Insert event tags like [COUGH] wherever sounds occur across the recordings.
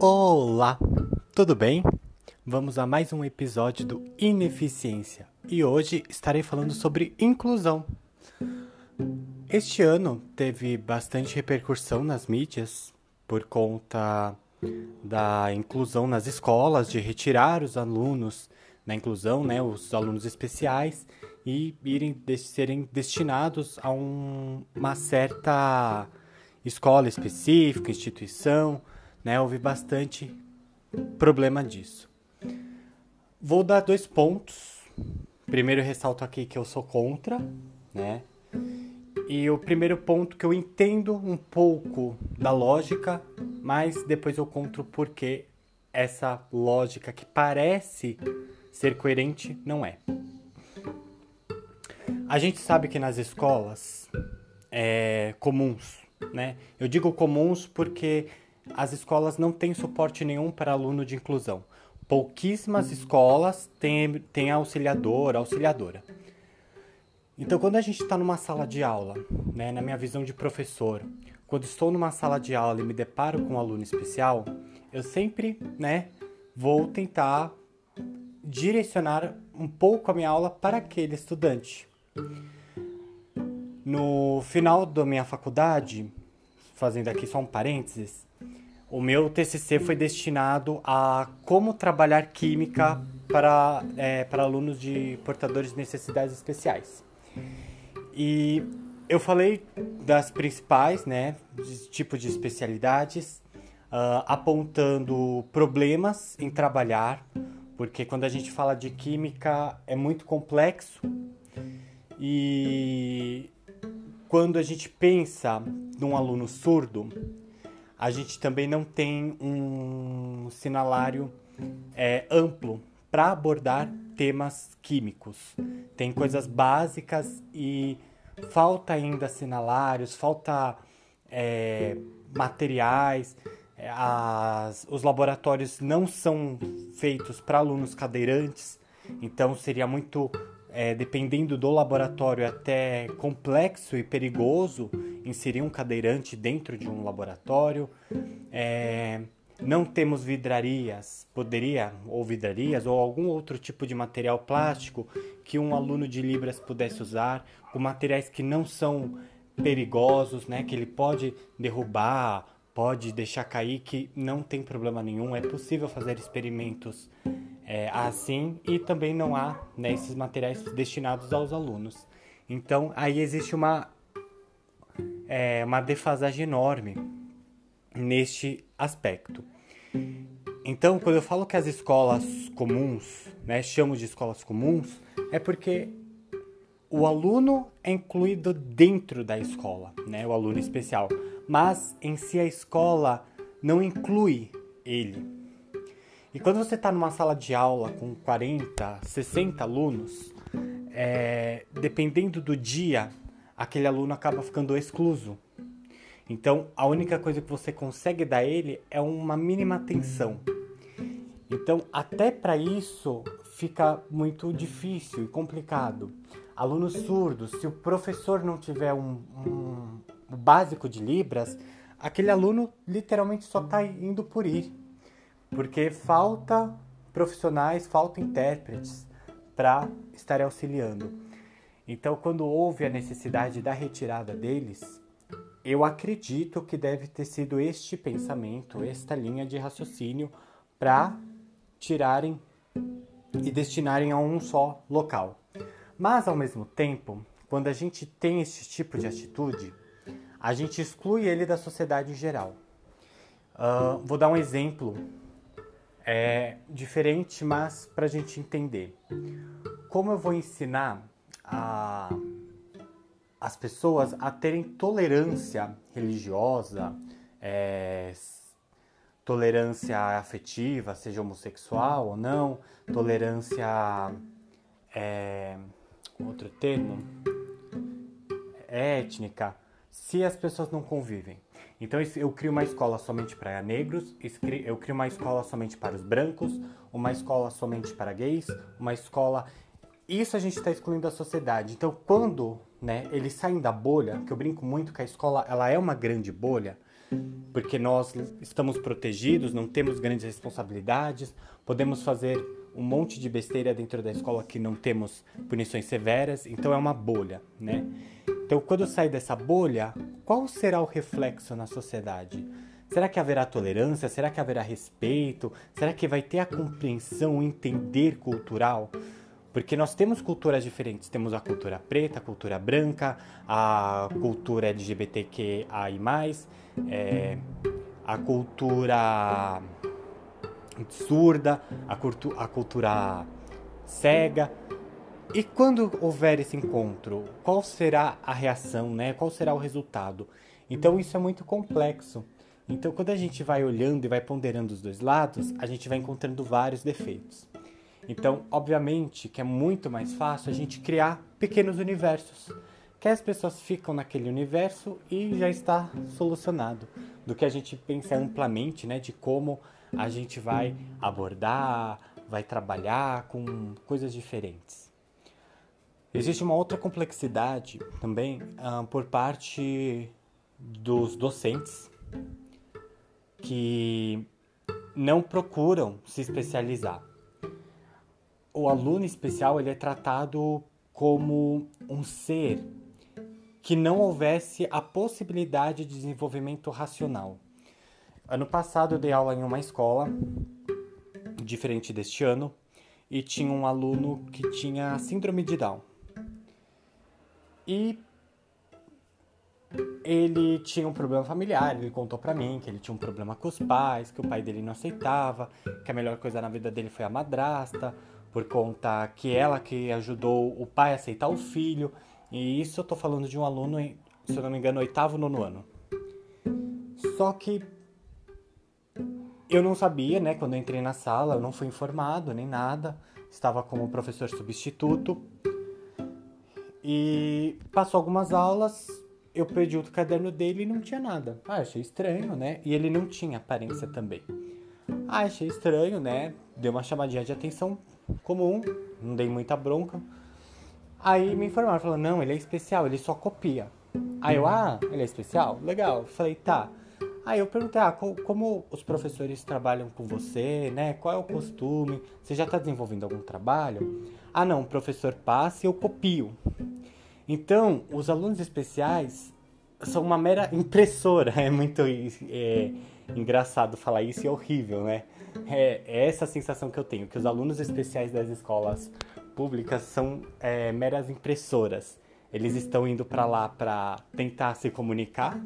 Olá, tudo bem? Vamos a mais um episódio do Ineficiência e hoje estarei falando sobre inclusão. Este ano teve bastante repercussão nas mídias por conta da inclusão nas escolas, de retirar os alunos na inclusão, né, os alunos especiais e irem de, serem destinados a um, uma certa escola específica, instituição, né? Houve bastante problema disso. Vou dar dois pontos. Primeiro ressalto aqui que eu sou contra, né? E o primeiro ponto que eu entendo um pouco da lógica, mas depois eu conto porque essa lógica que parece ser coerente não é. A gente sabe que nas escolas é, comuns, né? Eu digo comuns porque as escolas não têm suporte nenhum para aluno de inclusão. Pouquíssimas escolas têm, têm auxiliador, auxiliadora. Então, quando a gente está numa sala de aula, né, na minha visão de professor, quando estou numa sala de aula e me deparo com um aluno especial, eu sempre, né, vou tentar direcionar um pouco a minha aula para aquele estudante. No final da minha faculdade, fazendo aqui só um parênteses, o meu TCC foi destinado a como trabalhar química para, é, para alunos de portadores de necessidades especiais. E eu falei das principais, né, de tipo de especialidades, uh, apontando problemas em trabalhar, porque quando a gente fala de química é muito complexo e quando a gente pensa num aluno surdo, a gente também não tem um sinalário é, amplo para abordar temas químicos. Tem coisas básicas e falta ainda sinalários, falta é, materiais. As, os laboratórios não são feitos para alunos cadeirantes, então seria muito é, dependendo do laboratório, até complexo e perigoso inserir um cadeirante dentro de um laboratório. É, não temos vidrarias, poderia, ou vidrarias, ou algum outro tipo de material plástico que um aluno de Libras pudesse usar, com materiais que não são perigosos, né, que ele pode derrubar, pode deixar cair, que não tem problema nenhum. É possível fazer experimentos é, assim e também não há né, esses materiais destinados aos alunos. Então aí existe uma, é, uma defasagem enorme neste aspecto. Então, quando eu falo que as escolas comuns, né, chamo de escolas comuns, é porque o aluno é incluído dentro da escola, né, o aluno especial, mas em si a escola não inclui ele, e quando você está numa sala de aula com 40, 60 alunos, é, dependendo do dia, aquele aluno acaba ficando excluso. Então, a única coisa que você consegue dar a ele é uma mínima atenção. Então, até para isso fica muito difícil e complicado. Alunos surdos, se o professor não tiver um, um, básico de Libras, aquele aluno literalmente só está indo por ir porque falta profissionais, falta intérpretes para estar auxiliando. Então, quando houve a necessidade da retirada deles, eu acredito que deve ter sido este pensamento, esta linha de raciocínio para tirarem e destinarem a um só local. Mas ao mesmo tempo, quando a gente tem esse tipo de atitude, a gente exclui ele da sociedade em geral. Uh, vou dar um exemplo é diferente, mas para a gente entender. Como eu vou ensinar a, as pessoas a terem tolerância religiosa, é, tolerância afetiva, seja homossexual ou não, tolerância. É, outro termo? Étnica, se as pessoas não convivem. Então eu crio uma escola somente para negros, eu crio uma escola somente para os brancos, uma escola somente para gays, uma escola. Isso a gente está excluindo da sociedade. Então quando né, eles saem da bolha, que eu brinco muito que a escola ela é uma grande bolha, porque nós estamos protegidos, não temos grandes responsabilidades, podemos fazer um monte de besteira dentro da escola que não temos punições severas, então é uma bolha, né? Então, quando sair dessa bolha, qual será o reflexo na sociedade? Será que haverá tolerância? Será que haverá respeito? Será que vai ter a compreensão, o entender cultural? Porque nós temos culturas diferentes. Temos a cultura preta, a cultura branca, a cultura LGBTQI+, é, a cultura surda, a, cultu a cultura cega. E quando houver esse encontro, qual será a reação, né? Qual será o resultado? Então isso é muito complexo. Então quando a gente vai olhando e vai ponderando os dois lados, a gente vai encontrando vários defeitos. Então, obviamente, que é muito mais fácil a gente criar pequenos universos, que as pessoas ficam naquele universo e já está solucionado, do que a gente pensa amplamente, né, de como a gente vai abordar, vai trabalhar com coisas diferentes. Existe uma outra complexidade também uh, por parte dos docentes que não procuram se especializar. O aluno especial ele é tratado como um ser que não houvesse a possibilidade de desenvolvimento racional. Ano passado eu dei aula em uma escola, diferente deste ano, e tinha um aluno que tinha síndrome de Down. E ele tinha um problema familiar, ele contou para mim que ele tinha um problema com os pais, que o pai dele não aceitava, que a melhor coisa na vida dele foi a madrasta, por conta que ela que ajudou o pai a aceitar o filho. E isso eu tô falando de um aluno, se eu não me engano, oitavo, nono ano. Só que eu não sabia, né? Quando eu entrei na sala, eu não fui informado nem nada. Estava como professor substituto. E passou algumas aulas, eu perdi o caderno dele e não tinha nada. Ah, achei estranho, né? E ele não tinha aparência também. Ah, achei estranho, né? Deu uma chamadinha de atenção comum, não dei muita bronca. Aí me informaram, falaram, não, ele é especial, ele só copia. Aí eu, ah, ele é especial? Legal. Falei, tá. Aí eu perguntei, ah, como os professores trabalham com você, né? Qual é o costume? Você já está desenvolvendo algum trabalho? Ah, não, o professor passa e eu copio. Então, os alunos especiais são uma mera impressora. [LAUGHS] É muito é, engraçado falar isso e é horrível, né? É, é, essa sensação que eu tenho, que os alunos especiais das escolas públicas são é, meras impressoras. Eles estão indo para lá para tentar se comunicar,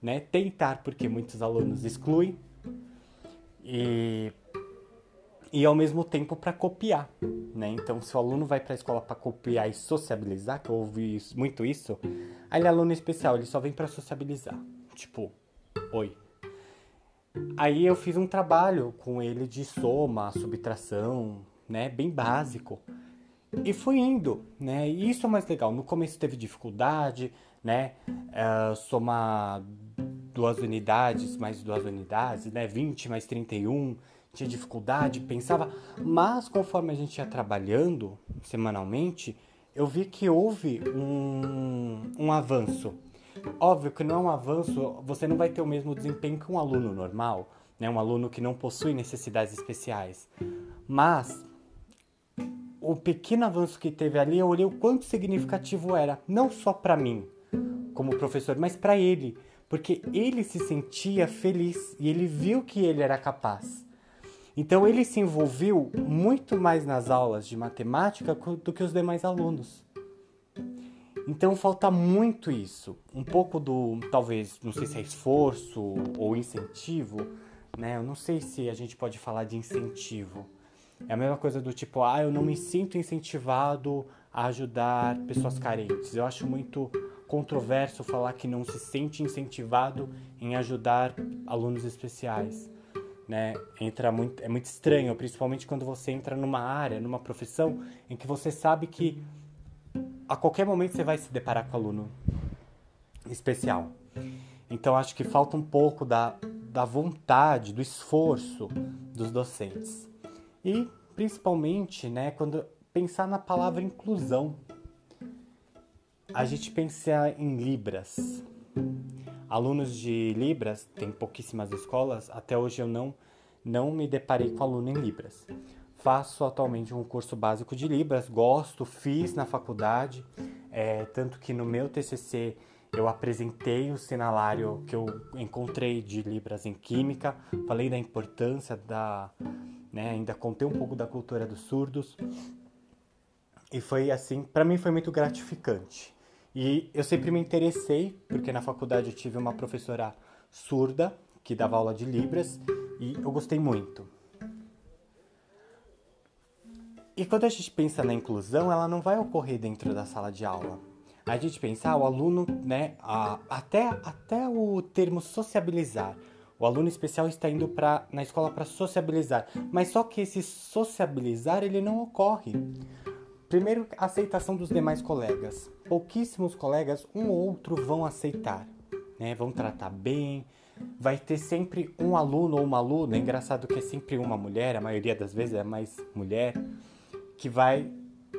né? Tentar, porque muitos alunos excluem. E, e ao mesmo tempo para copiar, né? Então, se o aluno vai para a escola para copiar e sociabilizar, que eu ouvi muito isso, aí ele é aluno especial, ele só vem para sociabilizar. Tipo, oi. Aí eu fiz um trabalho com ele de soma, subtração, né? Bem básico. E fui indo, né? E isso é mais legal. No começo teve dificuldade, né? Uh, somar duas unidades mais duas unidades, né? 20 mais 31, tinha dificuldade, pensava, mas conforme a gente ia trabalhando semanalmente, eu vi que houve um, um avanço. Óbvio que não é um avanço, você não vai ter o mesmo desempenho que um aluno normal, né? um aluno que não possui necessidades especiais. Mas o pequeno avanço que teve ali, eu olhei o quanto significativo era, não só para mim, como professor, mas para ele porque ele se sentia feliz e ele viu que ele era capaz. Então ele se envolveu muito mais nas aulas de matemática do que os demais alunos. Então falta muito isso, um pouco do, talvez, não sei se é esforço ou incentivo, né? Eu não sei se a gente pode falar de incentivo. É a mesma coisa do tipo, ah, eu não me sinto incentivado a ajudar pessoas carentes. Eu acho muito controverso falar que não se sente incentivado em ajudar alunos especiais. Né? Entra muito, é muito estranho, principalmente quando você entra numa área, numa profissão em que você sabe que a qualquer momento você vai se deparar com aluno especial. Então acho que falta um pouco da, da vontade, do esforço dos docentes. E principalmente, né, quando pensar na palavra inclusão, a gente pensa em libras. Alunos de Libras, tem pouquíssimas escolas, até hoje eu não, não me deparei com aluno em Libras. Faço atualmente um curso básico de Libras, gosto, fiz na faculdade, é, tanto que no meu TCC eu apresentei o sinalário que eu encontrei de Libras em Química, falei da importância da. Né, ainda contei um pouco da cultura dos surdos. E foi assim, para mim foi muito gratificante. E eu sempre me interessei, porque na faculdade eu tive uma professora surda que dava aula de Libras e eu gostei muito. E quando a gente pensa na inclusão, ela não vai ocorrer dentro da sala de aula. A gente pensa, ah, o aluno, né, a, até, até o termo sociabilizar. O aluno especial está indo pra, na escola para sociabilizar, mas só que esse sociabilizar ele não ocorre. Primeiro, aceitação dos demais colegas. Pouquíssimos colegas, um ou outro, vão aceitar, né? Vão tratar bem. Vai ter sempre um aluno ou uma aluna. É engraçado que é sempre uma mulher, a maioria das vezes é mais mulher que vai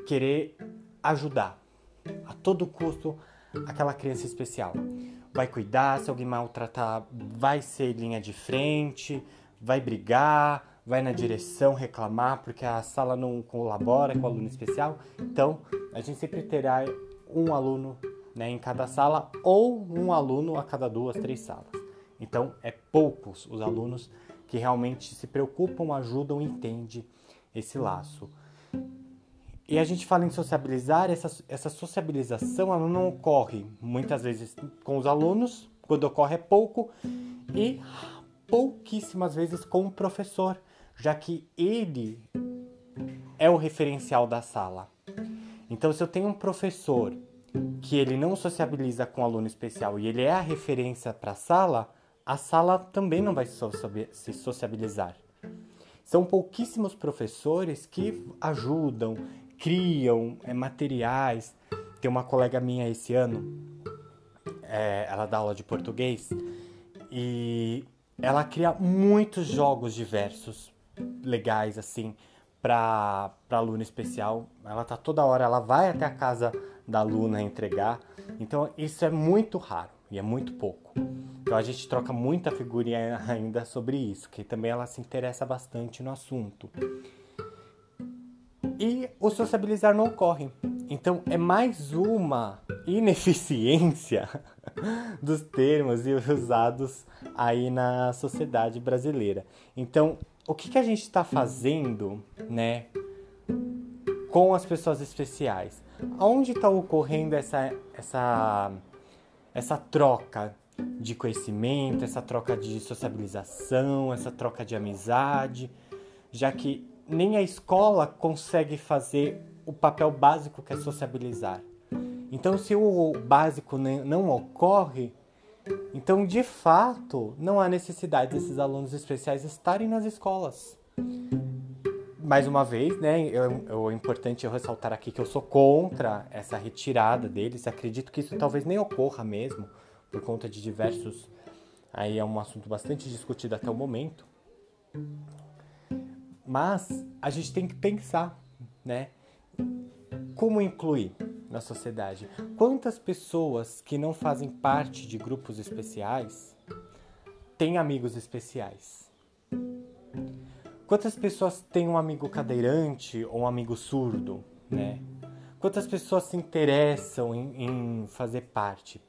querer ajudar a todo custo aquela criança especial. Vai cuidar, se alguém maltratar, vai ser linha de frente, vai brigar, vai na direção reclamar porque a sala não colabora com o aluno especial. Então, a gente sempre terá um aluno né, em cada sala ou um aluno a cada duas, três salas. Então, é poucos os alunos que realmente se preocupam, ajudam, entendem esse laço. E a gente fala em sociabilizar, essa, essa sociabilização ela não ocorre muitas vezes com os alunos, quando ocorre é pouco, e pouquíssimas vezes com o professor, já que ele é o referencial da sala. Então, se eu tenho um professor que ele não sociabiliza com o aluno especial e ele é a referência para a sala, a sala também não vai se sociabilizar. São pouquíssimos professores que ajudam, criam é, materiais. Tem uma colega minha esse ano, é, ela dá aula de português, e ela cria muitos jogos diversos, legais, assim, para aluna especial. Ela tá toda hora, ela vai até a casa da aluna entregar. Então isso é muito raro e é muito pouco. Então a gente troca muita figurinha [LAUGHS] ainda sobre isso, que também ela se interessa bastante no assunto e o sociabilizar não ocorre. Então é mais uma [LAUGHS] ineficiência [LAUGHS] dos termos usados aí na sociedade brasileira. Então, o que, que a gente está fazendo, né, com as pessoas especiais? Onde está ocorrendo essa, essa, essa troca de conhecimento, essa troca de sociabilização, essa troca de amizade, já que nem a escola consegue fazer o papel básico que é sociabilizar. Então, se o básico não ocorre, então de fato não há necessidade desses alunos especiais estarem nas escolas. Mais uma vez, né, eu, é importante eu ressaltar aqui que eu sou contra essa retirada deles. Acredito que isso talvez nem ocorra mesmo, por conta de diversos. Aí é um assunto bastante discutido até o momento. Mas a gente tem que pensar, né? Como incluir na sociedade? Quantas pessoas que não fazem parte de grupos especiais têm amigos especiais? Quantas pessoas têm um amigo cadeirante ou um amigo surdo, né? Quantas pessoas se interessam em, em fazer parte?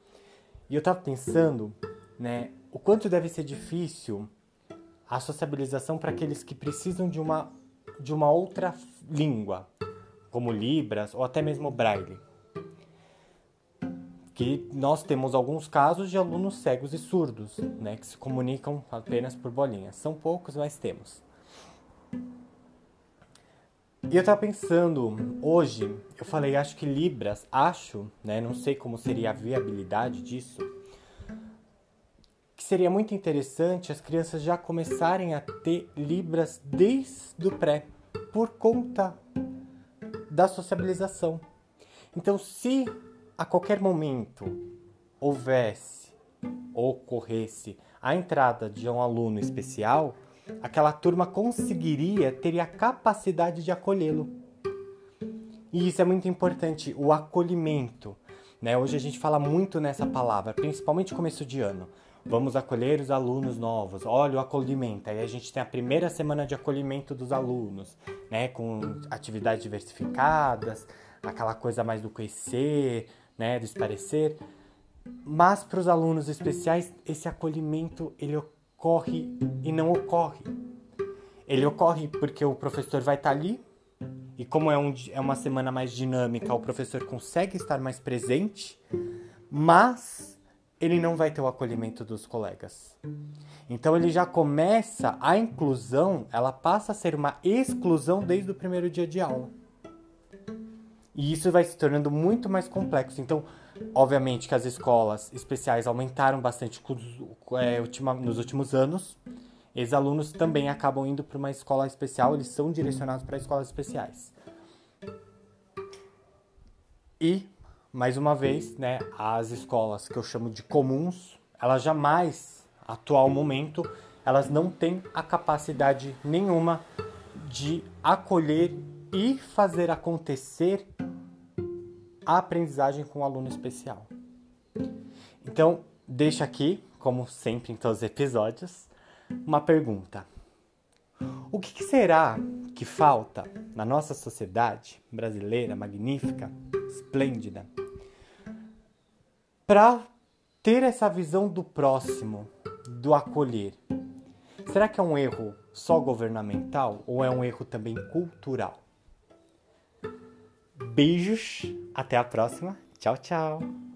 E eu tava pensando, né, o quanto deve ser difícil a sociabilização para aqueles que precisam de uma, de uma outra língua, como Libras ou até mesmo Braille. Que nós temos alguns casos de alunos cegos e surdos, né, que se comunicam apenas por bolinhas. São poucos, mas temos. E eu estava pensando, hoje, eu falei, acho que Libras, acho, né, não sei como seria a viabilidade disso, que seria muito interessante as crianças já começarem a ter Libras desde o pré, por conta da sociabilização. Então, se a qualquer momento houvesse, ocorresse a entrada de um aluno especial, aquela turma conseguiria, teria a capacidade de acolhê-lo. E isso é muito importante, o acolhimento. Né? Hoje a gente fala muito nessa palavra, principalmente começo de ano. Vamos acolher os alunos novos. Olha o acolhimento. Aí a gente tem a primeira semana de acolhimento dos alunos, né? Com atividades diversificadas, aquela coisa mais do conhecer, né? Do esparecer. Mas para os alunos especiais, esse acolhimento ele ocorre e não ocorre. Ele ocorre porque o professor vai estar ali e como é, um, é uma semana mais dinâmica, o professor consegue estar mais presente, mas ele não vai ter o acolhimento dos colegas. Então ele já começa a inclusão, ela passa a ser uma exclusão desde o primeiro dia de aula. E isso vai se tornando muito mais complexo. Então, obviamente que as escolas especiais aumentaram bastante é, nos últimos anos. Ex-alunos também acabam indo para uma escola especial, eles são direcionados para escolas especiais. E, mais uma vez, né, as escolas que eu chamo de comuns, elas jamais, atual momento, elas não têm a capacidade nenhuma de acolher e fazer acontecer a aprendizagem com o aluno especial. Então, deixo aqui, como sempre em todos os episódios, uma pergunta. O que, que será que falta na nossa sociedade brasileira magnífica, esplêndida, para ter essa visão do próximo, do acolher? Será que é um erro só governamental ou é um erro também cultural? Beijos, até a próxima. Tchau, tchau.